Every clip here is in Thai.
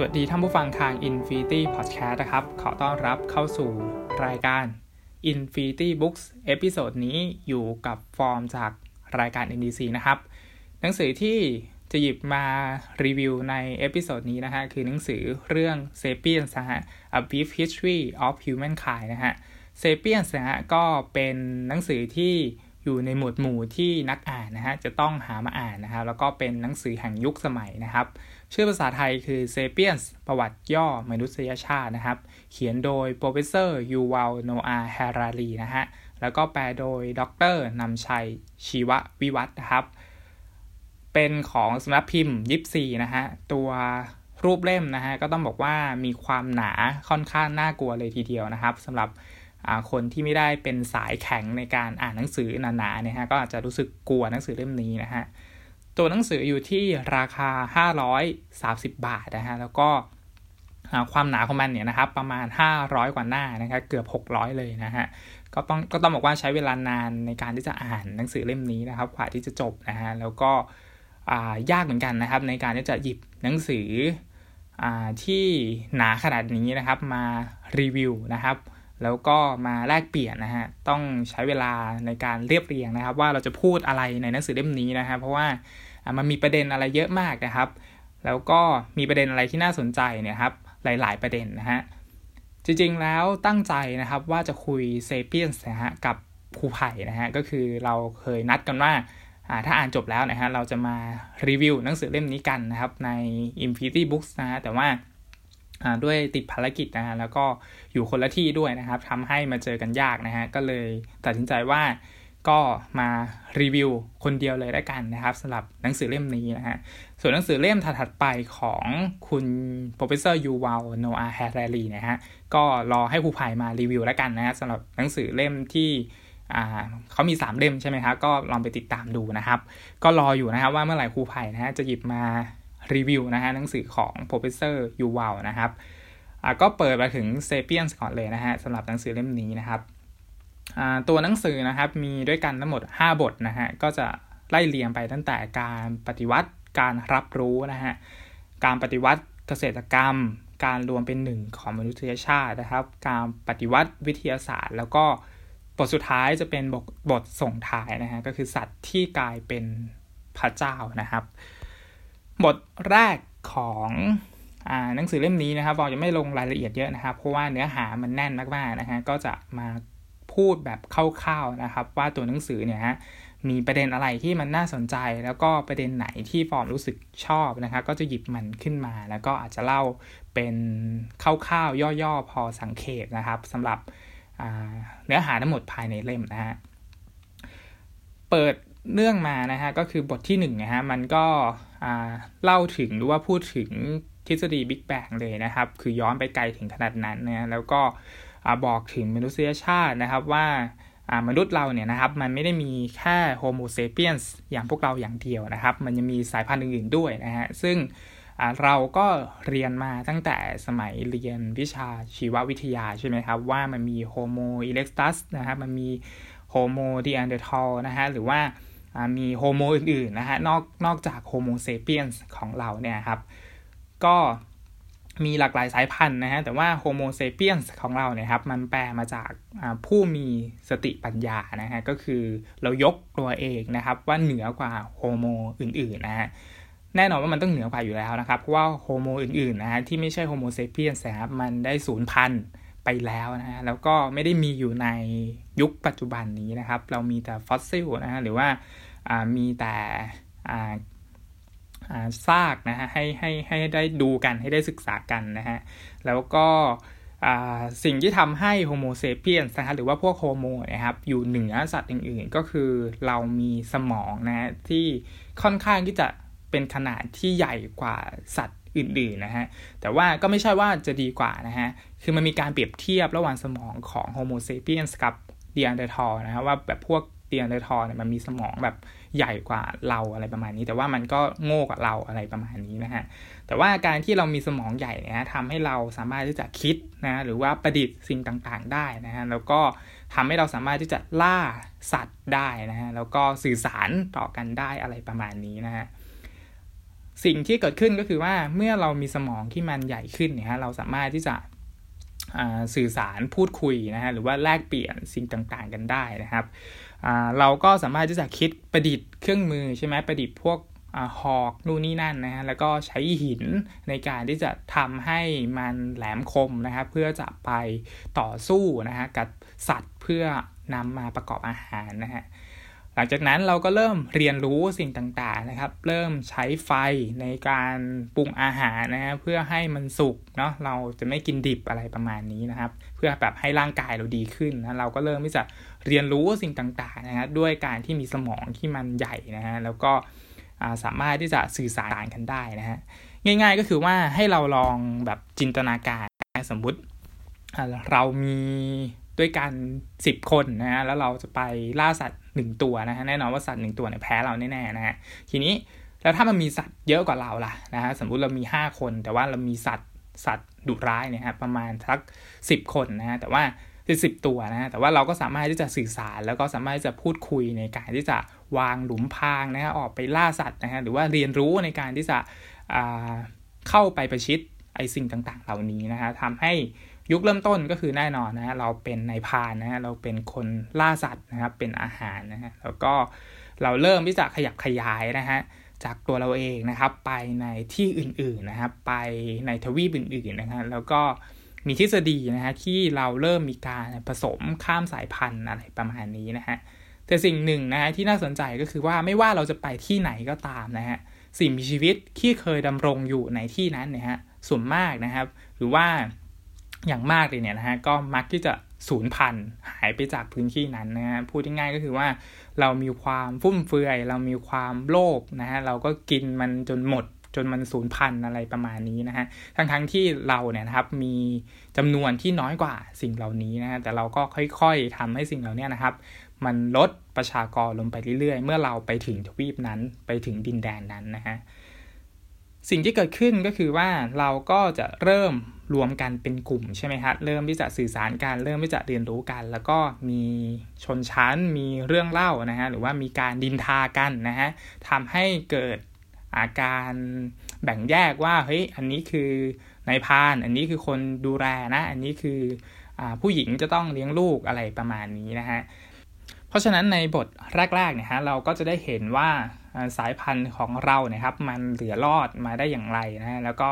สวัสดีท่านผู้ฟังทาง Infinity Podcast นะครับ ขอต้อนรับเข้าสู่รายการ Infinity Books episode นี้อยู่กับฟอร์มจากรายการ NDC นะครับ หนังสือที่จะหยิบมารีวิวใน episode นี้นะฮะ คือหนังสือเรื่อง Sapiens นะฮะ A Brief History of Humankind นะฮะ Sapiens นะฮะ ก็เป็นหนังสือที่อยู่ในหมวดหมู่ที่นักอ่านนะฮะ จะต้องหามาอ่านนะครับ แล้วก็เป็นหนังสือแห่งยุคสมัยนะครับ ชื่อภาษาไทยคือ Sapiens ประวัติย่อมนุษยชาตินะครับ เขียนโดย Professor Yuval Noah Harari นะฮะ แล้วก็แปลโดยดรนำชัยชีววิวัฒน์นะครับ เป็นของสำนักพิมพ์ยิปซีนะฮะ ตัวรูปเล่มนะฮะ ก็ต้องบอกว่ามีความหนาค่อนข้างน่ากลัวเลยทีเดียวนะครับสำหรับคนที่ไม่ได้เป็นสายแข็งในการอ่านหนังสือหนาๆเนี่ยฮะก็อาจจะรู้สึกกลัวหนังสือเล่มนี้นะฮะ ตัวหนังสืออยู่ที่ราคา 530 บาทนะฮะแล้วก็ความหนาของมันเนี่ยนะครับประมาณ 500 กว่าหน้านะครับเกือบ 600 เลยนะฮะก็ต้องก็ต้องบอกว่าใช้เวลานานในการที่จะอ่านหนังสือเล่มนี้นะครับกว่าที่จะจบนะฮะแล้วก็ยากเหมือนกันนะครับ ในการที่จะหยิบหนังสืออที่หนาขนาดนี้นะครับมารีวิวนะครับแล้วก็มาแลกเปลี่ยนนะฮะ ต้องใช้เวลาในการเรียบเรียงนะครับ ว่าเราจะพูดอะไรในหนังสือเล่มนี้นะครับเพราะว่า มันมีประเด็นอะไรเยอะมากนะครับ แล้วก็มีประเด็นอะไรที่น่าสนใจเนี่ยครับหลาย ๆ ประเด็นนะฮะจริงๆแล้วตั้งใจนะครับว่าจะคุยเซเปียนส์นะฮะกับครูไผ่นะฮะก็คือเราเคยนัดกันว่าถ้าอ่านจบแล้วนะฮะเราจะมารีวิวหนังสือเล่มนี้กันนะครับใน Infinity Books นะฮะแต่ว่าด้วยติดภารกิจนะฮะแล้วก็อยู่คนละที่ด้วยนะครับทำให้มาเจอกันยากนะฮะก็เลยตัดสินใจว่า ก็มารีวิวคนเดียวเลยแล้กันนะครับสำหรับหนังสือเล่มนี้นะฮะ ส่วนหนังสือเล่มถัดไปของคุณ professor Yuval Noah Harari นะฮะ ก็รอให้ครูไผ่มารีวิวแล้วกันนะฮะสำหรับหนังสือเล่มที่เขามี 3 เล่มใช่ไหมครับก็ลองไปติดตามดูนะครับ ก็รออยู่นะครับว่าเมื่อไหร่ครูไผ่นะฮะจะหยิบมารีวิวนะฮะหนังสือของ professor Yuval นะครับก็เปิดมาถึง Sapiens ก่อนเลยนะฮะสำหรับหนังสือเล่มนี้นะครับ ตัวหนังสือนะครับมีด้วยกันทั้งหมด 5 บทนะฮะก็จะไล่เรียงไปตั้งแต่การปฏิวัติการรับรู้นะฮะการปฏิวัติเกษตรกรรม การรวมเป็นหนึ่งของมนุษยชาตินะครับ การปฏิวัติวิทยาศาสตร์ แล้วก็บทสุดท้ายจะเป็นบทบทส่งท้ายนะฮะก็คือสัตว์ที่กลายเป็นพระเจ้านะครับ บทแรกของหนังสือเล่มนี้นะครับเราจะไม่ลงรายละเอียดเยอะนะครับ เพราะว่าเนื้อหามันแน่นมากๆนะฮะก็จะมา พูดแบบคร่าวๆนะครับ ว่าตัวหนังสือเนี่ยฮะมีประเด็นอะไรที่มันน่าสนใจ แล้วก็ประเด็นไหนที่ฟอร์มรู้สึกชอบนะครับก็จะหยิบมันขึ้นมา แล้วก็อาจจะเล่าเป็นคร่าวๆย่อๆพอสังเขตนะครับสำหรับเนื้อหาทั้งหมดภายในเล่มนะฮะเปิดเรื่องมานะฮะก็คือบทที่1นนะฮะมันก็เล่าถึงหรือว่าพูดถึงทฤษฎีบิ๊กแบงเลยนะครับ คือย้อนไปไกลถึงขนาดนั้นนะแล้วก็ บอกถึงมนุษยชาตินะครับว่ามนุษย์เราเนี่ยนะครับมันไม่ได้มีแค่โฮโมเซเปียนส์อย่างพวกเราอย่างเดียวนะครับ มันยังมีสายพันธุ์อื่นๆด้วยนะฮะซึ่งเราก็เรียนมาตั้งแต่สมัยเรียนวิชาชีววิทยาใช่ไหมครับ ว่ามันมีโฮโมอิเร็กตัสนะครับมันมีโฮโมนีแอนเดอร์ทัลนะฮะหรือว่ามีโฮโมอื่นๆนะฮะนอกนอกจากโฮโมเซเปียนส์ของเราเนี่ยครับ ก็ มีหลากหลายสายพันธุ์นะฮะ แต่ว่าโฮโมเซเปียนส์ของเราเนี่ยครับ มันแปลมาจากผู้มีสติปัญญานะฮะ ก็คือเรายกตัวเองนะครับ ว่าเหนือกว่าโฮโมอื่นๆนะฮะ แน่นอนว่ามันต้องเหนือกว่าอยู่แล้วนะครับ เพราะว่าโฮโมอื่นๆนะฮะ ที่ไม่ใช่โฮโมเซเปียนส์นะครับมันได้สูญพันธุ์ไปแล้วนะฮะ แล้วก็ไม่ได้มีอยู่ในยุคปัจจุบันนี้นะครับ เรามีแต่ฟอสซิลนะฮะ หรือว่ามีแต่ ซากนะฮะให้ให้ให้ได้ดูกันให้ได้ศึกษากันนะฮะแล้วก็สิ่งที่ทำให้โฮโมเซเปียนนะฮะหรือว่าพวกโฮโมนะครับอยู่เหนือสัตว์อื่นๆ ก็คือเรามีสมองนะที่ค่อนข้างที่จะเป็นขนาดที่ใหญ่กว่าสัตว์อื่นๆนะฮะ แต่ว่าก็ไม่ใช่ว่าจะดีกว่านะฮะ คือมันมีการเปรียบเทียบระหว่างสมองของโฮโมเซเปียนกับนีแอนเดอร์ทัลนะฮะว่าแบบพวกนีแอนเดอร์ทัลเนี่ยมันมีสมองแบบ ใหญ่กว่าเราอะไรประมาณนี้ แต่ว่ามันก็โง่กว่าเราอะไรประมาณนี้นะฮะแต่ว่าการที่เรามีสมองใหญ่เนี่ยทำให้เราสามารถที่จะคิดนะหรือว่าประดิษฐ์สิ่งต่างๆ ได้นะฮะแล้วก็ทำให้เราสามารถที่จะล่าสัตว์ได้นะฮะแล้วก็สื่อสารต่อกันได้อะไรประมาณนี้นะฮะสิ่งที่เกิดขึ้นก็คือว่าเมื่อเรามีสมองที่มันใหญ่ขึ้นเนี่ยเราสามารถที่จะสื่อสารพูดคุยนะฮะหรือว่าแลกเปลี่ยนสิ่งต่างๆกันได้นะครับ เราก็สามารถที่จะคิดประดิษฐ์เครื่องมือใช่ไหมประดิษฐ์พวกหอกนู่นนี่นั่นนะฮะแล้วก็ใช้หินในการที่จะทำให้มันแหลมคมนะครับเพื่อจะไปต่อสู้นะฮะกับสัตว์เพื่อนำมาประกอบอาหารนะฮะหลังจากนั้นเราก็เริ่มเรียนรู้สิ่งต่างๆนะครับ เริ่มใช้ไฟในการปรุงอาหารนะฮะเพื่อให้มันสุกเนาะเราจะไม่กินดิบอะไรประมาณนี้นะครับ เพื่อแบบให้ร่างกายเราดีขึ้นนะเราก็เริ่มที่จะ เรียนรู้สิ่งต่างๆนะฮะด้วยการที่มีสมองที่มันใหญ่นะฮะแล้วก็สามารถที่จะสื่อสารกันได้นะฮะง่าย ๆ ก็คือว่าให้เราลองแบบจินตนาการสมมุติเรามีด้วยกันสิบคนนะฮะแล้วเราจะไปล่าสัตว์หนึ่งตัวนะฮะแน่นอนว่าสัตว์หนึ่งตัวเนี่ยแพ้เราแน่ๆนะฮะทีนี้แล้วถ้ามันมีสัตว์เยอะกว่าเราล่ะนะฮะสมมุติเรามีห้าคน แต่ว่าเรามีสัตว์สัตว์ดุร้ายเนี่ยฮะประมาณสักสิบคนนะฮะแต่ว่า สิบตัวนะฮะแต่ว่าเราก็สามารถที่จะสื่อสารแล้วก็สามารถที่จะพูดคุยในการที่จะวางหลุมพรางนะฮะออกไปล่าสัตว์นะฮะหรือว่าเรียนรู้ในการที่จะเข้าไปประชิดไอสิ่งต่างๆ เหล่านี้นะฮะทำให้ยุคเริ่มต้นก็คือแน่นอนนะฮะเราเป็นนายพานนะฮะเราเป็นคนล่าสัตว์นะครับเป็นอาหารนะฮะแล้วก็เราเริ่มที่จะขยับขยายนะฮะจากตัวเราเองนะครับไปในที่อื่นๆนะครับไปในทวีปอื่นๆนะฮะแล้วก็ มีทฤษฎีนะฮะที่เราเริ่มมีการผสมข้ามสายพันธุ์อะไรประมาณนี้นะฮะแต่สิ่งหนึ่งนะฮะที่น่าสนใจก็คือว่าไม่ว่าเราจะไปที่ไหนก็ตามนะฮะสิ่งมีชีวิตที่เคยดำรงอยู่ในที่นั้นเนี่ยฮะส่วนมากนะครับ หรือว่าอย่างมากเลยเนี่ยนะฮะก็มักที่จะสูญพันธุ์หายไปจากพื้นที่นั้นนะฮะพูดง่ายๆก็คือว่าเรามีความฟุ่มเฟือย เรามีความโลภนะฮะเราก็กินมันจนหมด จนมันสูญพันธุ์อะไรประมาณนี้นะฮะทั้งๆทที่เราเนี่ยนะครับมีจำนวนที่น้อยกว่าสิ่งเหล่านี้นะฮะแต่เราก็ค่อยๆทำให้สิ่งเหล่านี้นะครับ มันลดประชากรลงไปเรื่อยๆ เมื่อเราไปถึงทวีปนั้นไปถึงดินแดนนั้นนะฮะสิ่งที่เกิดขึ้นก็คือว่าเราก็จะเริ่มรวมกันเป็นกลุ่มใช่ไหมครับเริ่มที่จะสื่อสารกันเริ่มที่จะเรียนรู้กัน แล้วก็มีชนชั้นมีเรื่องเล่านะฮะหรือว่ามีการดินทากันนะฮะทำให้เกิดาการแบ่งแยกว่าเฮ้ยอันนี้คือนายพาน อันนี้คือคนดูแลนะ อันนี้คืออผู้หญิงจะต้องเลี้ยงลูกอะไรประมาณนี้นะฮะเพราะฉะนั้นในบทแรกๆเนี่ยฮะเราก็จะได้เห็นว่าสายพันธุ์ของเราเนี่ยครับมันเหลือรอดมาได้อย่างไรนะแล้วก็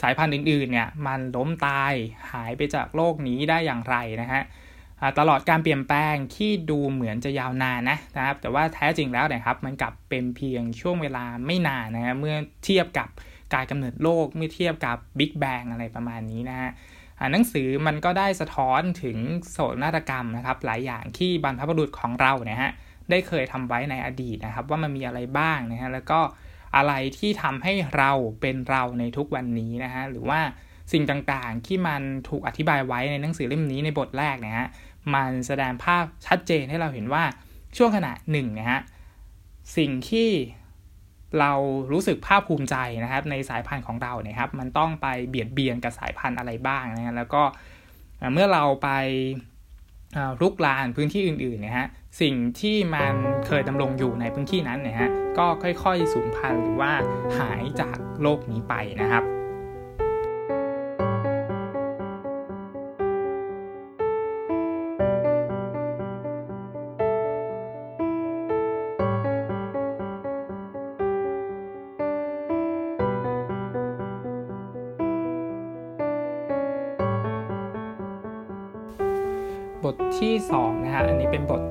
สายพันธุ์อื่นๆเนี่ยมันล้มตายหายไปจากโลกนี้ได้อย่างไรนะฮะ ตลอดการเปลี่ยนแปลงที่ดูเหมือนจะยาวนานนะนะครับ แต่ว่าแท้จริงแล้วนะครับ มันกลับเป็นเพียงช่วงเวลาไม่นานนะฮะเมื่อเทียบกับการกำเนิดโลกเมื่อเทียบกับบิ๊กแบงอะไรประมาณนี้นะฮะหนังสือมันก็ได้สะท้อนถึงโศกนาฏกรรมนะครับ หลายอย่างที่บรรพบุรุษของเราเนี่ยฮะได้เคยทำไว้ในอดีตนะครับ ว่ามันมีอะไรบ้างนะฮะแล้วก็อะไรที่ทำให้เราเป็นเราในทุกวันนี้นะฮะหรือว่า สิ่งต่างๆ ที่มันถูกอธิบายไว้ในหนังสือเล่มนี้ในบทแรกนะฮะมันแสดงภาพชัดเจนให้เราเห็นว่าช่วงขณะหนึ่งนะฮะสิ่งที่เรารู้สึกภาคภูมิใจนะครับ ในสายพันธุ์ของเราเนี่ยครับ มันต้องไปเบียดเบียนกับสายพันธุ์อะไรบ้างนะฮะแล้วก็เมื่อเราไปลุกลานพื้นที่อื่นๆนะฮะสิ่งที่มันเคยดำรงอยู่ในพื้นที่นั้นนะฮะก็ค่อยๆสูญพันธุ์หรือว่าหายจากโลกนี้ไปนะครับ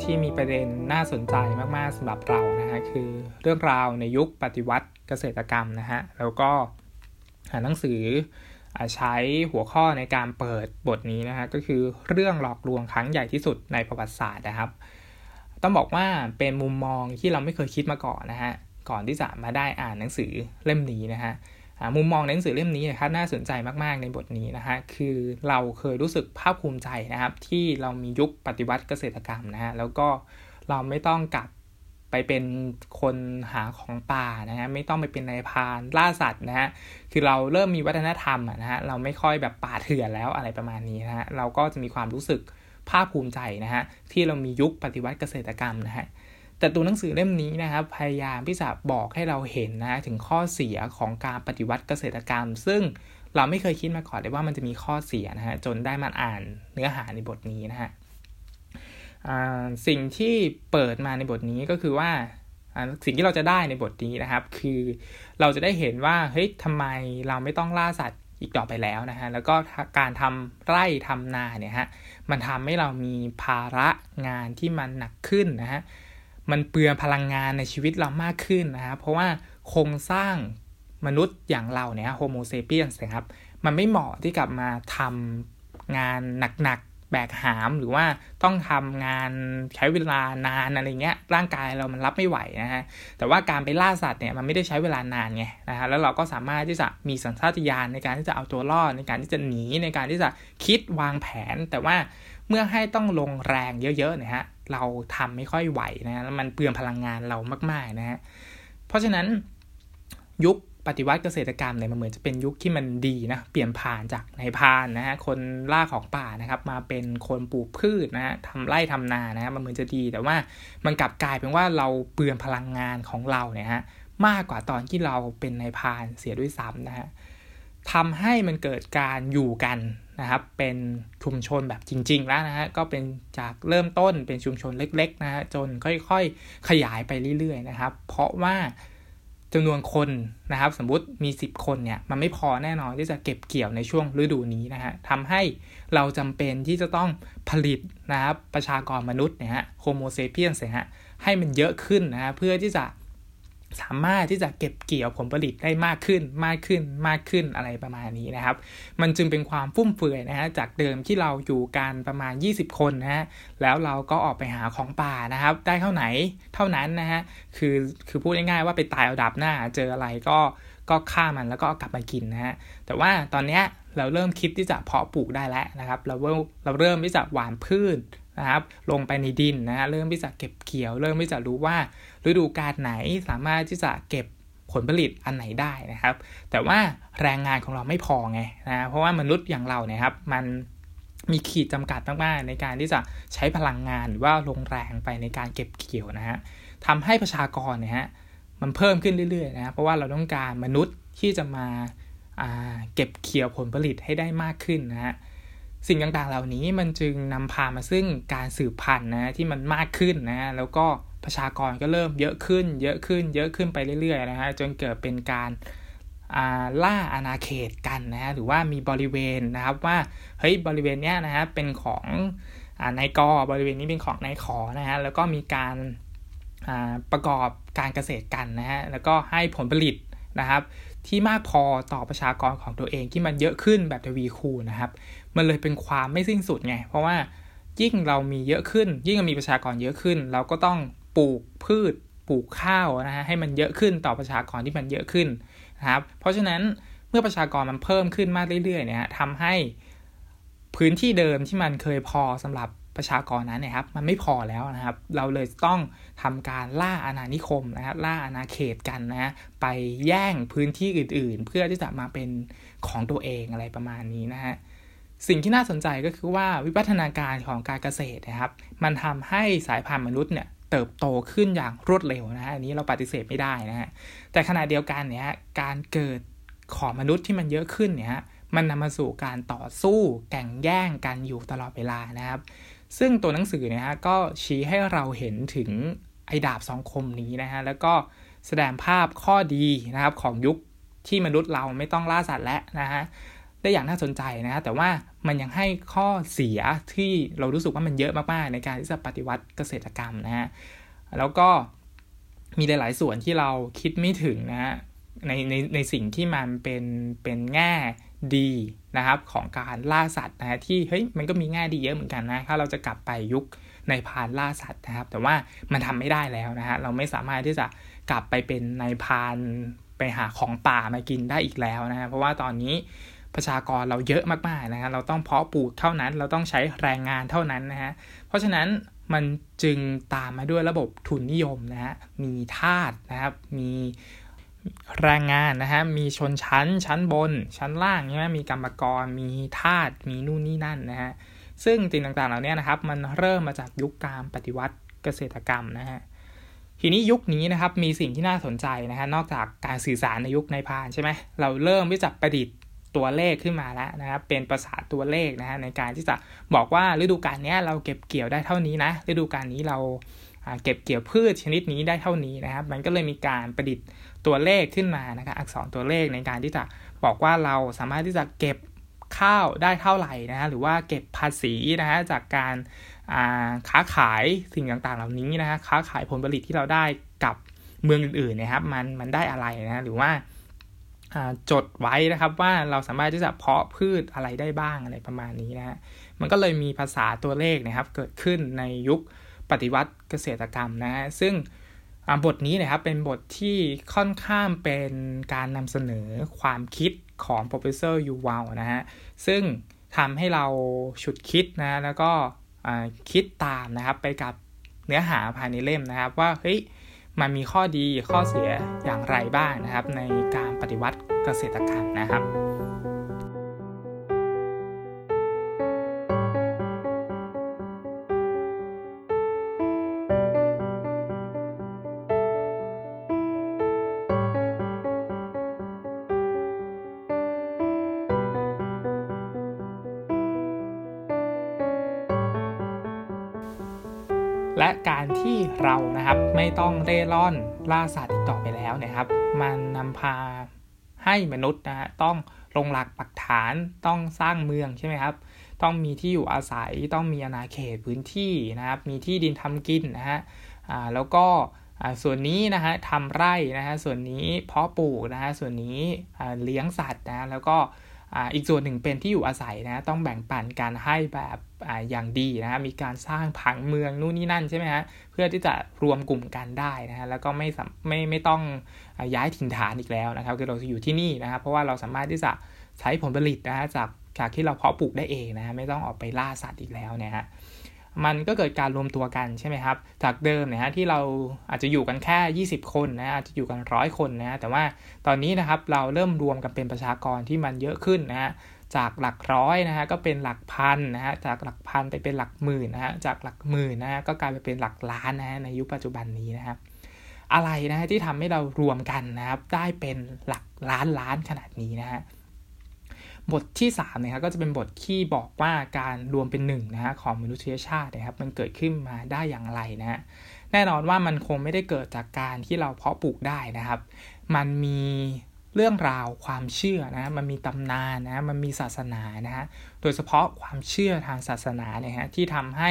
ที่มีประเด็นน่าสนใจมากๆสำหรับเรานะฮะคือเรื่องราวในยุคปฏิวัติเกษตรกรรมนะฮะแล้วก็หนังสือใช้หัวข้อในการเปิดบทนี้นะฮะก็คือเรื่องหลอกลวงครั้งใหญ่ที่สุดในประวัติศาสตร์นะครับ ต้องบอกว่าเป็นมุมมองที่เราไม่เคยคิดมาก่อนนะฮะก่อนที่จะมาได้อ่านหนังสือเล่มนี้นะฮะ มุมมองในหนังสือเล่มนี้นะครับน่าสนใจมากๆในบทนี้นะฮะคือเราเคยรู้สึกภาคภูมิใจนะครับ ที่เรามียุคปฏิวัติเกษตรกรรมนะฮะแล้วก็เราไม่ต้องกลับไปเป็นคนหาของป่านะฮะไม่ต้องไปเป็นนายพานล่าสัตว์นะฮะคือเราเริ่มมีวัฒนธรรมนะฮะเราไม่ค่อยแบบป่าเถื่อนแล้วอะไรประมาณนี้นะฮะเราก็จะมีความรู้สึกภาคภูมิใจนะฮะที่เรามียุคปฏิวัติเกษตรกรรมนะฮะ แต่ตัวหนังสือเล่มนี้นะครับ พยายามที่จะบอกให้เราเห็นนะถึงข้อเสียของการปฏิวัติเกษตรกรรม ซึ่งเราไม่เคยคิดมาก่อนเลยว่ามันจะมีข้อเสียนะฮะจนได้มาอ่านเนื้อหาในบทนี้นะฮะสิ่งที่เปิดมาในบทนี้ก็คือว่าสิ่งที่เราจะได้ในบทนี้นะครับ คือเราจะได้เห็นว่าเฮ้ยทำไมเราไม่ต้องล่าสัตว์อีกต่อไปแล้วนะฮะแล้วก็การทำไร่ทำนาเนี่ยฮะมันทำให้เรามีภาระงานที่มันหนักขึ้นนะฮะ มันเปลืองพลังงานในชีวิตเรามากขึ้นนะครับเพราะว่าโครงสร้างมนุษย์อย่างเราเนี่ยโฮโมเซเปียนส์นะครับ มันไม่เหมาะที่กลับมาทำงานหนักๆ แบกหามหรือว่าต้องทำงานใช้เวลานานอะไรเงี้ย ร่างกายเรามันรับไม่ไหวนะฮะ แต่ว่าการไปล่าสัตว์เนี่ยมันไม่ได้ใช้เวลานานไงนะฮะ แล้วเราก็สามารถที่จะมีสัญชาตญาณในการที่จะเอาตัวรอดในการที่จะหนีในการที่จะคิดวางแผน แต่ว่าเมื่อให้ต้องลงแรงเยอะๆเนี่ยฮะ เราทำไม่ค่อยไหวนะแล้วมันเปลืองพลังงานเรามากๆนะฮะเพราะฉะนั้นยุคปฏิวัติเกษตรกรรมเนี่ยมันเหมือนจะเป็นยุคที่มันดีนะเปลี่ยนผ่านจากนายพานนะฮะคนล่าของป่านะครับ มาเป็นคนปลูกพืชนะฮะทำไร่ทำนานะฮะมันเหมือนจะดี แต่ว่ามันกลับกลายเป็นว่าเราเปลืองพลังงานของเราเนี่ยฮะมากกว่าตอนที่เราเป็นนายพานเสียด้วยซ้ำนะฮะทำให้มันเกิดการอยู่กัน นะครับ เป็นชุมชนแบบจริง ๆ แล้วนะฮะ ก็เป็นจากเริ่มต้นเป็นชุมชนเล็ก ๆ นะฮะ จนค่อย ๆ ขยายไปเรื่อย ๆ นะครับ เพราะว่าจำนวนคนนะครับ สมมุติมี 10 คนเนี่ย มันไม่พอแน่นอนที่จะเก็บเกี่ยวในช่วงฤดูนี้นะฮะทำให้เราจำเป็นที่จะต้องผลิตนะครับ ประชากรมนุษย์เนี่ยฮะโฮโมเซเปียนส์ฮะให้มันเยอะขึ้นนะฮะเพื่อที่จะ สามารถที่จะเก็บเกี่ยวผลผลิตได้มากขึ้นมากขึ้นมากขึ้นอะไรประมาณนี้นะครับ มันจึงเป็นความฟุ่มเฟือยนะฮะจากเดิมที่เราอยู่กันประมาณ 20 คนนะฮะแล้วเราก็ออกไปหาของป่านะครับ ได้เท่าไหนเท่านั้นนะฮะคือคือพูดง่ายๆว่าไปตายเอาดับหน้าเจออะไรก็ก็ฆ่ามันแล้วก็กลับมากินนะฮะแต่ว่าตอนเนี้ยเราเริ่มคิดที่จะเพาะปลูกได้แล้วนะครับ เราเราเริ่มที่จะหว่านพืช นะครับ ลงไปในดินนะฮะเริ่มที่จะเก็บเกี่ยว เริ่มที่จะรู้ว่าฤดูกาลไหนสามารถที่จะเก็บผลผลิตอันไหนได้นะครับ แต่ว่าแรงงานของเราไม่พอไงนะเพราะว่ามนุษย์อย่างเราเนี่ยครับมันมีขีดจำกัดมากๆในการที่จะใช้พลังงานหรือว่าลงแรงไปในการเก็บเกี่ยวนะฮะทำให้ประชากรเนี่ยฮะมันเพิ่มขึ้นเรื่อยๆนะเพราะว่าเราต้องการมนุษย์ที่จะมาเก็บเกี่ยวผลผลิตให้ได้มากขึ้นนะฮะ สิ่งต่างๆ เหล่านี้มันจึงนำพามาซึ่งการสืบพันธุ์นะที่มันมากขึ้นนะแล้วก็ประชากรก็เริ่มเยอะขึ้น เยอะขึ้น เยอะขึ้นไปเรื่อยๆนะฮะจนเกิดเป็นการล่าอาณาเขตกันนะฮะหรือว่ามีบริเวณนะครับว่าเฮ้ยบริเวณเนี้ยนะฮะเป็นของนายกบริเวณนี้เป็นของนายขอนะฮะแล้วก็มีการประกอบการเกษตรกันนะฮะแล้วก็ให้ผลผลิตนะครับที่มากพอต่อประชากรของตัวเองที่มันเยอะขึ้นแบบทวีคูณนะครับ มันเลยเป็นความไม่สิ้นสุดไง เพราะว่ายิ่งเรามีเยอะขึ้น ยิ่งมีประชากรเยอะขึ้น เราก็ต้องปลูกพืชปลูกข้าวนะฮะให้มันเยอะขึ้นต่อประชากรที่มันเยอะขึ้นนะครับ เพราะฉะนั้นเมื่อประชากรมันเพิ่มขึ้นมากเรื่อยๆเนี่ยทำให้พื้นที่เดิมที่มันเคยพอสำหรับประชากรนั้นนะครับ มันไม่พอแล้วนะครับ เราเลยต้องทำการล่าอาณานิคมนะครับล่าอาณาเขตกันนะไปแย่งพื้นที่อื่นๆ เพื่อที่จะมาเป็นของตัวเองอะไรประมาณนี้นะฮะ สิ่งที่น่าสนใจก็คือว่าวิวัฒนาการของการเกษตรนะครับ มันทำให้สายพันธุ์มนุษย์เนี่ยเติบโตขึ้นอย่างรวดเร็วนะฮะอันนี้เราปฏิเสธไม่ได้นะฮะแต่ขณะเดียวกันเนี่ยการเกิดของมนุษย์ที่มันเยอะขึ้นเนี่ยมันนำมาสู่การต่อสู้แข่งแย่งกันอยู่ตลอดเวลานะครับ ซึ่งตัวหนังสือเนี่ยฮะก็ชี้ให้เราเห็นถึงไอ้ดาบสองคมนี้นะฮะแล้วก็แสดงภาพข้อดีนะครับของยุคที่มนุษย์เราไม่ต้องล่าสัตว์แล้วนะฮะ ได้อย่างน่าสนใจนะแต่ว่ามันยังให้ข้อเสียที่เรารู้สึกว่ามันเยอะมากๆ ในการที่จะปฏิวัติเกษตรกรรมนะฮะแล้วก็มีหลาย ๆ ส่วนที่เราคิดไม่ถึงนะฮะในในในสิ่งที่มันเป็นเป็นแง่ดีนะครับของการล่าสัตว์นะที่เฮ้ยมันก็มีแง่ดีเยอะเหมือนกันนะถ้าเราจะกลับไปยุคในพานล่าสัตว์นะครับ แต่ว่ามันทำไม่ได้แล้วนะฮะเราไม่สามารถที่จะกลับไปเป็นในพานไปหาของป่ามากินได้อีกแล้วนะเพราะว่าตอนนี้ ประชากรเราเยอะมากๆนะฮะเราต้องเพาะปลูกเท่านั้น เราต้องใช้แรงงานเท่านั้นนะฮะเพราะฉะนั้นมันจึงตามมาด้วยระบบทุนนิยมนะฮะมีทาสนะครับมีแรงงานนะฮะ มีชนชั้น ชั้นบน ชั้นล่างใช่ไหมมีกรรมกร มีทาส มีนู่นนี่นั่นนะฮะ ซึ่งสิ่งต่างๆ เหล่านี้นะครับ มันเริ่มมาจากยุคการปฏิวัติเกษตรกรรมนะฮะ ทีนี้ยุคนี้นะครับ มีสิ่งที่น่าสนใจนะฮะ นอกจากการสื่อสารในยุคในพานใช่ไหม เราเริ่มที่จะประดิษฐ์ ตัวเลขขึ้นมาแล้วนะครับ เป็นภาษาตัวเลขนะฮะในการที่จะบอกว่าฤดูกาลนี้เราเก็บเกี่ยวได้เท่านี้นะฤดูกาลนี้เราเก็บเกี่ยวพืชชนิดนี้ได้เท่านี้นะครับ มันก็เลยมีการประดิษฐ์ตัวเลขขึ้นมานะครับอักษรตัวเลขในการที่จะบอกว่าเราสามารถที่จะเก็บข้าวได้เท่าไหร่นะฮะหรือว่าเก็บภาษีนะฮะจากการค้าขายสิ่งต่างๆ เหล่านี้นะฮะค้าขายผลผลิตที่เราได้กับเมืองอื่นๆนะครับ มันมันได้อะไรนะหรือว่า จดไว้นะครับว่าเราสามารถที่จะเพาะพืชอะไรได้บ้างอะไรประมาณนี้นะฮะมันก็เลยมีภาษาตัวเลขนะครับ เกิดขึ้นในยุคปฏิวัติเกษตรกรรมนะฮะซึ่งบทนี้นะครับเป็นบทที่ค่อนข้างเป็นการนำเสนอความคิดของ professor Yuval นะฮะซึ่งทำให้เราฉุดคิดนะแล้วก็คิดตามนะครับไปกับเนื้อหาภายในเล่มนะครับว่าเฮ้ยมันมีข้อดีข้อเสียอย่างไรบ้างนะครับ ในการ ปฏิวัติเกษตรกรรมนะครับและการที่เรานะครับไม่ต้องเร่ร่อนล่าสัตว์อีกต่อไปแล้วนะครับ มันนำพา ให้มนุษย์นะฮะต้องลงหลักปักฐานต้องสร้างเมืองใช่ไหมครับ ต้องมีที่อยู่อาศัยต้องมีอาณาเขตพื้นที่นะครับ มีที่ดินทำกินนะฮะอ่าแล้วก็ส่วนนี้นะฮะทำไร่นะฮะส่วนนี้เพาะปลูกนะฮะส่วนนี้เลี้ยงสัตว์นะแล้วก็อีกส่วนหนึ่งเป็นที่อยู่อาศัยนะต้องแบ่งปันการให้แบบ อย่างดีนะมีการสร้างผังเมืองนู่นนี่นั่นใช่ไหมฮะเพื่อที่จะรวมกลุ่มกันได้นะฮะแล้วก็ไม่ไม่ไม่ต้องย้ายถิ่นฐานอีกแล้วนะครับคือเราจะอยู่ที่นี่นะครับเพราะว่าเราสามารถที่จะใช้ผลผลิตนะฮะจากจากที่เราเพาะปลูกได้เองนะฮะไม่ต้องออกไปล่าสัตว์อีกแล้วเนี่ยฮะมันก็เกิดการรวมตัวกันใช่ไหมครับ จากเดิมนี่ยฮะที่เราอาจจะอยู่กันแค่ 20 คนนะอาจจะอยู่กันร้อยคนนะแต่ว่าตอนนี้นะครับเราเริ่มรวมกันเป็นประชากรที่มันเยอะขึ้นนะฮะ จากหลักร้อยนะฮะก็เป็นหลักพันนะฮะจากหลักพันไปเป็นหลักหมื่นนะฮะจากหลักหมื่นนะฮะก็กลายไปเป็นหลักล้านนะฮะในยุคปัจจุบันนี้นะครับอะไรนะฮะที่ทำให้เรารวมกันนะครับได้เป็นหลักล้านล้านขนาดนี้นะฮะบทที่3นะครับก็จะเป็นบทที่บอกว่าการรวมเป็นหนึ่งนะฮะของมนุษยชาตินะครับมันเกิดขึ้นมาได้อย่างไรนะฮะแน่นอนว่ามันคงไม่ได้เกิดจากการที่เราเพาะปลูกได้นะครับ มันมี เรื่องราวความเชื่อนะมันมีตำนานนะมันมีศาสนานะฮะโดยเฉพาะความเชื่อทางศาสนาเนี่ยฮะที่ทำให้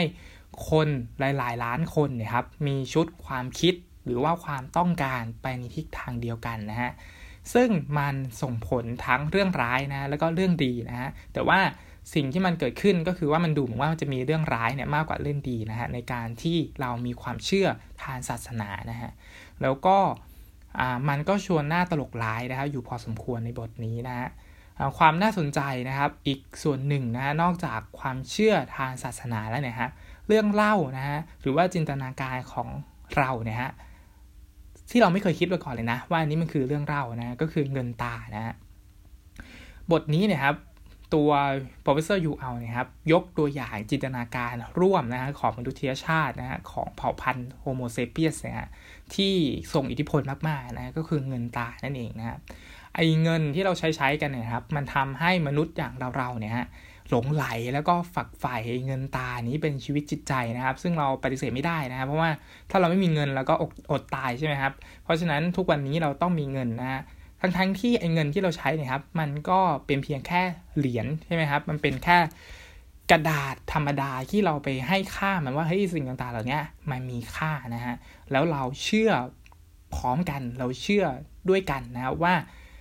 คนหลาย ๆ ล้านคนเนี่ยครับมีชุดความคิดหรือว่าความต้องการไปในทิศทางเดียวกันนะฮะซึ่งมันส่งผลทั้งเรื่องร้ายนะแล้วก็เรื่องดีนะฮะแต่ว่าสิ่งที่มันเกิดขึ้นก็คือว่ามันดูเหมือนว่ามันจะมีเรื่องร้ายเนี่ยมากกว่าเรื่องดีนะฮะในการที่เรามีความเชื่อทางศาสนานะฮะแล้วก็ มันก็ชวนหน้าตลกร้ายนะครับอยู่พอสมควรในบทนี้นะฮะความน่าสนใจนะครับอีกส่วนหนึ่งนะนอกจากความเชื่อทางศาสนาแล้วเนี่ยฮะเรื่องเล่านะฮะหรือว่าจินตนาการของเราเนี่ยฮะที่เราไม่เคยคิดมาก่อนเลยนะ ว่าอันนี้มันคือเรื่องเล่านะก็คือเงินตานะฮะบทนี้เนี่ยครับตัว professor ยูเอาเนี่ยครับยกตัวอย่างจินตนาการร่วมนะฮะของมนุษยชาตินะฮะของเผ่าพันธุ์โฮโมเซเปียสนะฮะ ที่ส่งอิทธิพลมากๆนะก็คือเงินตานั่นเองนะครับไอ้เงินที่เราใช้ใช้กันเนี่ยครับ มันทำให้มนุษย์อย่างเราๆเนี่ยฮะหลงไหลแล้วก็ฝักใฝ่เงินตานี้เป็นชีวิตจิตใจนะครับ ซึ่งเราปฏิเสธไม่ได้นะครับ เพราะว่าถ้าเราไม่มีเงินเราก็อดอดตายใช่ไหมครับ เพราะฉะนั้นทุกวันนี้เราต้องมีเงินนะทั้งทั้งที่ไอ้เงินที่เราใช้เนี่ยครับ มันก็เป็นเพียงแค่เหรียญใช่ไหมครับ มันเป็นแค่ กระดาษธรรมดาที่เราไปให้ค่ามันว่าเฮ้ยสิ่งต่างๆเหล่านี้มันมีค่านะฮะแล้วเราเชื่อพร้อมกันเราเชื่อด้วยกันนะว่า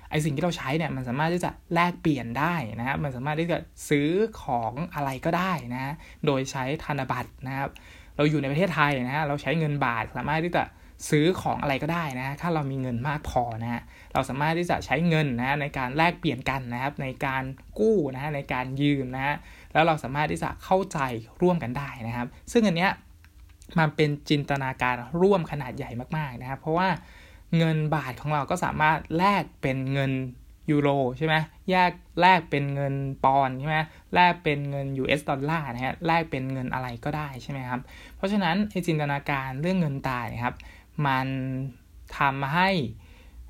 ไอสิ่งที่เราใช้เนี่ยมันสามารถที่จะแลกเปลี่ยนได้นะครับมันสามารถที่จะซื้อของอะไรก็ได้นะโดยใช้ธนบัตรนะครับ เราอยู่ในประเทศไทยนะฮะเราใช้เงินบาทสามารถที่จะซื้อของอะไรก็ได้นะถ้าเรามีเงินมากพอนะฮะเราสามารถที่จะใช้เงินนะในการแลกเปลี่ยนกันนะครับในการกู้นะฮะในการยืมนะฮะ แล้วเราสามารถที่จะเข้าใจร่วมกันได้นะครับ ซึ่งอันเนี้ยมันเป็นจินตนาการร่วมขนาดใหญ่มากๆนะครับ เพราะว่าเงินบาทของเราก็สามารถแลกเป็นเงินยูโรใช่ไหมแยกแลกเป็นเงินปอนใช่ไหมแลกเป็นเงิน US ดอลลาร์นะฮะ แลกเป็นเงินอะไรก็ได้ใช่ไหมครับ เพราะฉะนั้นไอจินตนาการเรื่องเงินตายนะครับ มันทำให้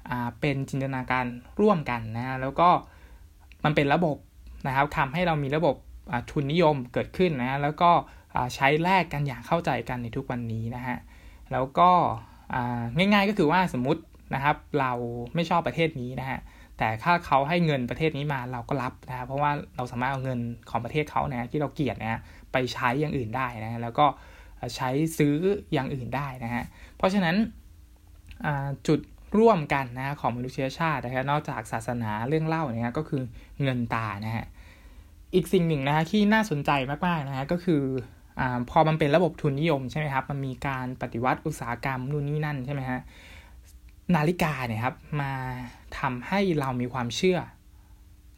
อ่าเป็นจินตนาการร่วมกันนะ แล้วก็มันเป็นระบบนะครับทำให้เรามีระบบ ทุนนิยมเกิดขึ้นนะแล้วก็ใช้แลกกันอย่างเข้าใจกันในทุกวันนี้นะฮะแล้วก็ง่ายๆก็คือว่าสมมตินะครับเราไม่ชอบประเทศนี้นะฮะแต่ถ้าเขาให้เงินประเทศนี้มาเราก็รับนะเพราะว่าเราสามารถเอาเงินของประเทศเขานะที่เราเกลียดนะไปใช้อย่างอื่นได้นะแล้วก็ใช้ซื้ออย่างอื่นได้นะฮะเพราะฉะนั้นจุดร่วมกันนะของมนุษยชาตินะฮะนอกจากศาสนาเรื่องเล่าเนี่ยก็คือเงินตานะฮะ อีกสิ่งหนึ่งนะฮะที่น่าสนใจมากๆนะฮะก็คืออพอมันเป็นระบบทุนนิยมใช่ไหมครับ มันมีการปฏิวัติอุตสาหกรรมนู่นนี่นั่นใช่ไหมฮะนาฬิกาเนี่ยครับมาทำให้เรามีความเชื่อ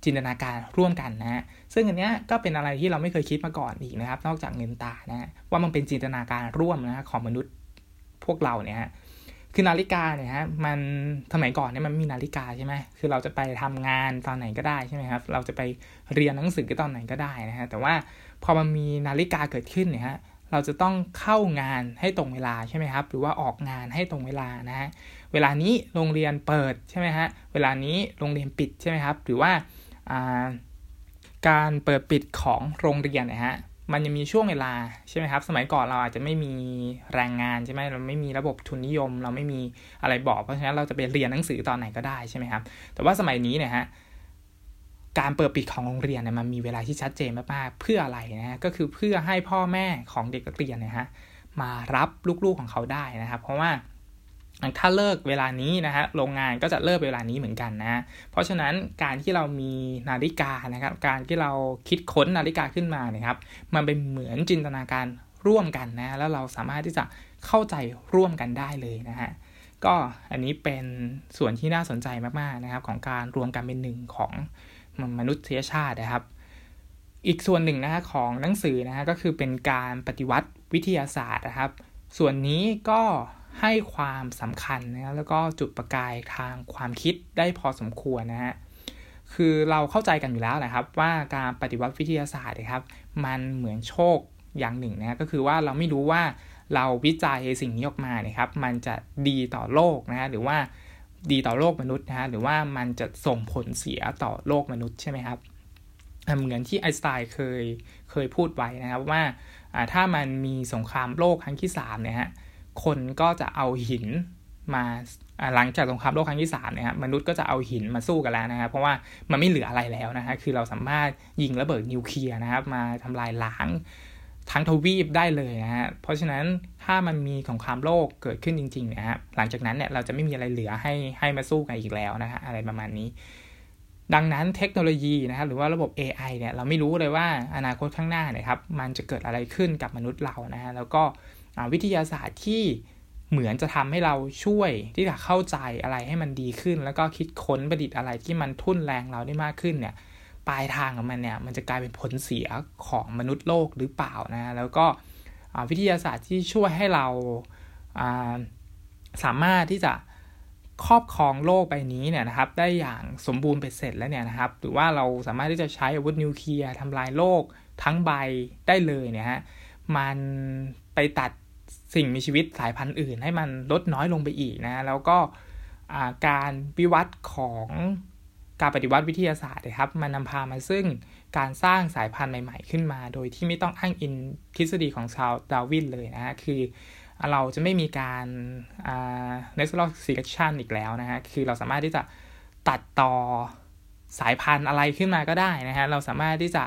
จินตนาการร่วมกันนะฮะซึ่งอันเนี้ยก็เป็นอะไรที่เราไม่เคยคิดมาก่อนอีกนะครับ นอกจากเงินตานะว่ามันเป็นจินตนาการร่วมนะของมนุษย์พวกเราเนี่ยฮะ คือนาฬิกาเนี่ยฮะมันสมัยก่อนเนี่ยมันมีนาฬิกาใช่ไหมคือเราจะไปทำงานตอนไหนก็ได้ใช่ไหมครับ เราจะไปเรียนหนังสือตอนไหนก็ได้นะฮะแต่ว่าพอมันมีนาฬิกาเกิดขึ้นเนี่ยฮะเราจะต้องเข้างานให้ตรงเวลาใช่ไหมครับ หรือว่าออกงานให้ตรงเวลานะฮะเวลานี้โรงเรียนเปิดใช่ไหมฮะเวลานี้โรงเรียนปิดใช่ไหมครับ หรือว่าการเปิดปิดของโรงเรียนนะฮะ มันยังมีช่วงเวลาใช่ไหมครับ สมัยก่อนเราอาจจะไม่มีแรงงานใช่ไหมเราไม่มีระบบทุนนิยม เราไม่มีอะไรบอก เพราะฉะนั้นเราจะไปเรียนหนังสือตอนไหนก็ได้ใช่ไหมครับ แต่ว่าสมัยนี้เนี่ยฮะการเปิดปิดของโรงเรียนเนี่ยมันมีเวลาที่ชัดเจนมากๆเพื่ออะไรนะฮะก็คือเพื่อให้พ่อแม่ของเด็กนักเรียนเนี่ยฮะมารับลูกๆของเขาได้นะครับ เพราะว่า ถ้าเลิกเวลานี้นะฮะโรงงานก็จะเลิกเวลานี้เหมือนกันนะเพราะฉะนั้นการที่เรามีนาฬิกานะครับ การที่เราคิดค้นนาฬิกาขึ้นมาเนี่ยครับ มันเป็นเหมือนจินตนาการร่วมกันนะ แล้วเราสามารถที่จะเข้าใจร่วมกันได้เลยนะฮะก็อันนี้เป็นส่วนที่น่าสนใจมากๆนะครับ ของการรวมกันเป็นหนึ่งของมนุษยชาตินะครับ อีกส่วนหนึ่งนะฮะของหนังสือนะฮะก็คือเป็นการปฏิวัติวิทยาศาสตร์นะครับ ส่วนนี้ก็ ให้ความสำคัญนะแล้วก็จุดประกายทางความคิดได้พอสมควรนะฮะคือเราเข้าใจกันอยู่แล้วนะครับ ว่าการปฏิวัติวิทยาศาสตร์นะครับ มันเหมือนโชคอย่างหนึ่งนะก็คือว่าเราไม่รู้ว่าเราวิจัยสิ่งนี้ออกมาเนี่ยครับ มันจะดีต่อโลกนะฮะหรือว่าดีต่อโลกมนุษย์นะฮะหรือว่ามันจะส่งผลเสียต่อโลกมนุษย์ใช่ไหมครับเหมือนที่ไอสไตน์เคยเคยพูดไว้นะครับว่าถ้ามันมีสงครามโลกครั้งที่3เนี่ยฮะ คนก็จะเอาหินมาหลังจากสงครามโลกครั้งที่3เนี่ยครับมนุษย์ก็จะเอาหินมาสู้กันแล้วนะครับเพราะว่ามันไม่เหลืออะไรแล้วนะฮะคือเราสามารถยิงระเบิดนิวเคลียร์นะครับ มาทำลายล้างทั้งทวีปได้เลยนะฮะเพราะฉะนั้นถ้ามันมีสงครามโลกเกิดขึ้นจริงๆนะฮะหลังจากนั้นเนี่ยเราจะไม่มีอะไรเหลือให้ให้มาสู้กันอีกแล้วนะฮะอะไรประมาณนี้ ดังนั้นเทคโนโลยีนะครับหรือว่าระบบ AI เนี่ยเราไม่รู้เลยว่าอนาคตข้างหน้าเนี่ยครับมันจะเกิดอะไรขึ้นกับมนุษย์เรานะฮะแล้วก็ วิทยาศาสตร์ที่เหมือนจะทำให้เราช่วยที่จะเข้าใจอะไรให้มันดีขึ้น แล้วก็คิดค้นประดิษฐ์อะไรที่มันทุ่นแรงเราได้มากขึ้นเนี่ยปลายทางของมันเนี่ยมันจะกลายเป็นผลเสียของมนุษย์โลกหรือเปล่านะแล้วก็วิทยาศาสตร์ที่ช่วยให้เราสามารถที่จะครอบครองโลกใบนี้เนี่ยนะครับได้อย่างสมบูรณ์เป็นเสร็จแล้วเนี่ยนะครับหรือว่าเราสามารถที่จะใช้อาวุธนิวเคลียร์ทำลายโลกทั้งใบได้เลยเนี่ยฮะมันไปตัด สิ่งมีชีวิตสายพันธุ์อื่น ให้มันลดน้อยลงไปอีกนะ แล้วก็การวิวัฒน์ของการปฏิวัติวิทยาศาสตร์นะครับ มันนำพามาซึ่งการสร้างสายพันธุ์ใหม่ๆขึ้นมา โดยที่ไม่ต้องอ้างอิงทฤษฎีของชาวดาวินเลยนะ คือเราจะไม่มีการ natural selection อีกแล้วนะฮะ คือเราสามารถที่จะตัดต่อสายพันธุ์อะไรขึ้นมาก็ได้นะฮะ เราสามารถที่จะ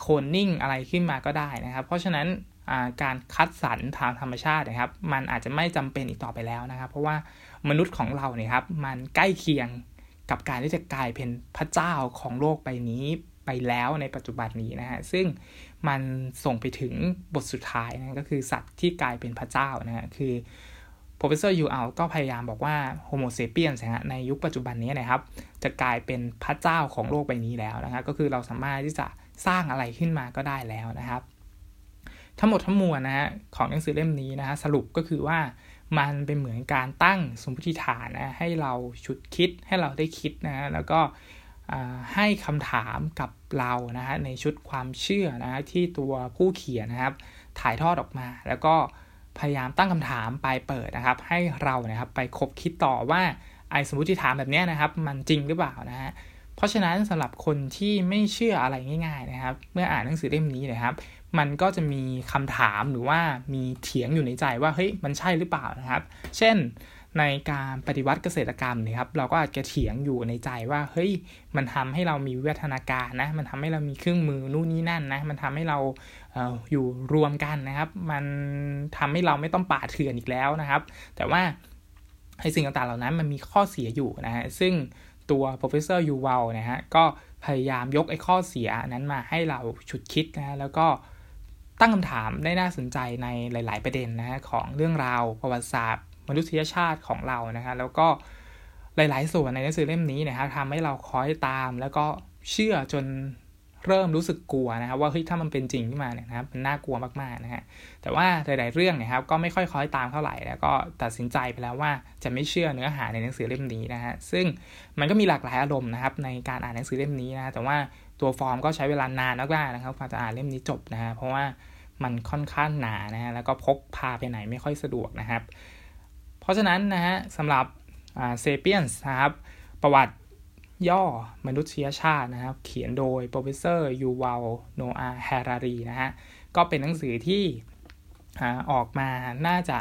โคนนิ่งอะไรขึ้นมาก็ได้นะครับ เพราะฉะนั้น การคัดสรรทางธรรมชาตินะครับ มันอาจจะไม่จำเป็นอีกต่อไปแล้วนะครับ เพราะว่ามนุษย์ของเราเนี่ยครับ มันใกล้เคียงกับการที่จะกลายเป็นพระเจ้าของโลกใบนี้ไปแล้วในปัจจุบันนี้นะฮะซึ่งมันส่งไปถึงบทสุดท้ายนะก็คือสัตว์ที่กลายเป็นพระเจ้านะฮะคือ professor Yu Al ก็พยายามบอกว่า Homo sapiens นะในยุคปัจจุบันนี้นะครับ จะกลายเป็นพระเจ้าของโลกใบนี้แล้วนะครับก็คือเราสามารถที่จะสร้างอะไรขึ้นมาก็ได้แล้วนะครับ ทั้งหมดทั้งมวลนะฮะของหนังสือเล่มนี้นะฮะสรุปก็คือว่ามันเป็นเหมือนการตั้งสมมติฐานนะให้เราชุดคิดให้เราได้คิดนะฮะแล้วก็ให้คำถามกับเรานะฮะในชุดความเชื่อนะฮะที่ตัวผู้เขียนนะครับ ถ่ายทอดออกมา แล้วก็พยายามตั้งคำถามปลายเปิดนะครับ ให้เรานะครับไปคบคิดต่อว่าไอ้สมมติฐานแบบนี้นะครับ มันจริงหรือเปล่านะฮะเพราะฉะนั้นสำหรับคนที่ไม่เชื่ออะไรง่าย ๆนะครับ เมื่ออ่านหนังสือเล่มนี้นะครับ มันก็จะมีคำถามหรือว่ามีเถียงอยู่ในใจว่าเฮ้ยมันใช่หรือเปล่านะครับ เช่นในการปฏิวัติเกษตรกรรมเนี่ยครับเราก็อาจจะเถียงอยู่ในใจว่าเฮ้ยมันทำให้เรามีวิวัฒนาการนะมันทำให้เรามีเครื่องมือนู่นนี่นั่นนะมันทำให้เราเอออยู่รวมกันนะครับ มันทำให้เราไม่ต้องป่าเถื่อนอีกแล้วนะครับ แต่ว่าไอ้สิ่งต่างๆเหล่านั้นมันมีข้อเสียอยู่นะฮะซึ่งตัว professor Yuval นะฮะก็พยายามยกไอ้ข้อเสียนั้นมาให้เราฉุดคิดนะแล้วก็ ตั้งคำถามได้น่าสนใจในหลาย ๆ ประเด็นนะฮะของเรื่องราวประวัติศาสตร์ มนุษยชาติของเรานะฮะแล้วก็หลาย ๆ ส่วนในหนังสือเล่มนี้นะครับทำให้เราคอยตาม แล้วก็เชื่อจนเริ่มรู้สึกกลัวนะครับว่าเฮ้ยถ้ามันเป็นจริงขึ้นมาเนี่ยนะครับมันน่ากลัวมากๆนะฮะแต่ว่าหลาย ๆ เรื่องนะครับก็ไม่ค่อยคอยตามเท่าไหร่แล้วก็ตัดสินใจไปแล้วว่าจะไม่เชื่อเนื้อหาในหนังสือเล่มนี้นะฮะซึ่งมันก็มีหลากหลายอารมณ์นะครับในการอ่านหนังสือเล่มนี้นะแต่ว่าตัวฟอร์มก็ใช้เวลานานมากๆนะครับกว่าจะอ่านเล่มนี้จบนะฮะเพราะว่า มันค่อนข้างหนานะฮะแล้วก็พกพาไปไหนไม่ค่อยสะดวกนะครับ เพราะฉะนั้นนะฮะสำหรับเซเปียนนะครับ ประวัติย่อมนุษยชาตินะครับ เขียนโดย professor Yuval Noah Harari นะฮะก็เป็นหนังสือที่ออกมาน่าจะ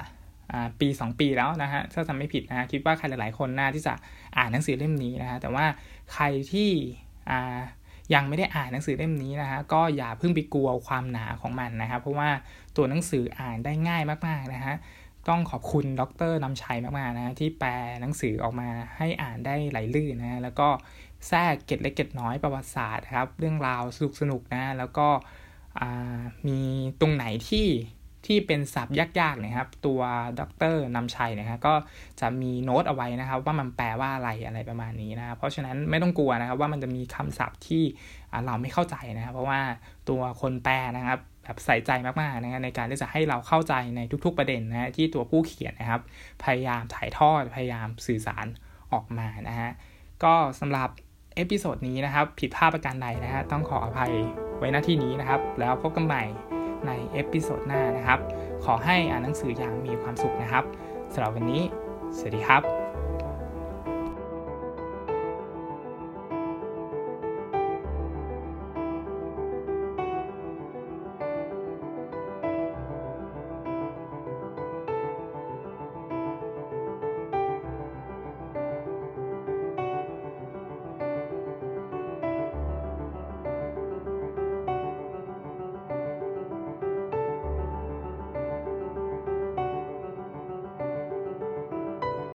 ปี 2 ปีแล้วนะฮะถ้าจำไม่ผิดนะคิดว่าใครหลายๆ คนน่าที่จะอ่านหนังสือเล่มนี้นะฮะแต่ว่าใครที่ ยังไม่ได้อ่านหนังสือเล่มนี้นะฮะก็อย่าเพิ่งไปกลัวความหนาของมันนะครับ เพราะว่าตัวหนังสืออ่านได้ง่ายมากๆนะฮะต้องขอบคุณดรนำชัยมากๆนะที่แปลหนังสือออกมาให้อ่านได้ไหลลื่นนะแล้วก็แทรกเก็ดเล็กเก็ดน้อยประวัติศาสตร์ครับ เรื่องราวสนุกสนุกนะแล้วก็มีตรงไหนที่ ที่เป็นศัพท์ยากๆนะครับ ตัวดรนำชัยนะครับก็จะมีโน้ตเอาไว้นะครับ ว่ามันแปลว่าอะไรอะไรประมาณนี้นะเพราะฉะนั้นไม่ต้องกลัวนะครับ ว่ามันจะมีคำศัพท์ที่เราไม่เข้าใจนะครับ เพราะว่าตัวคนแปลนะครับแบบใส่ใจมากๆนะในการที่จะให้เราเข้าใจในทุกๆประเด็นนะที่ตัวผู้เขียนนะครับ พยายามถ่ายทอดพยายามสื่อสารออกมานะฮะก็สำหรับ episode นี้นะครับ ผิดพลาดประการใดนะฮะต้องขออภัยไว้หน้าที่นี้นะครับ แล้วพบกันใหม่ ใน episode หน้านะครับ ขอให้อ่านหนังสืออย่างมีความสุขนะครับสำหรับวันนี้ สวัสดีครับ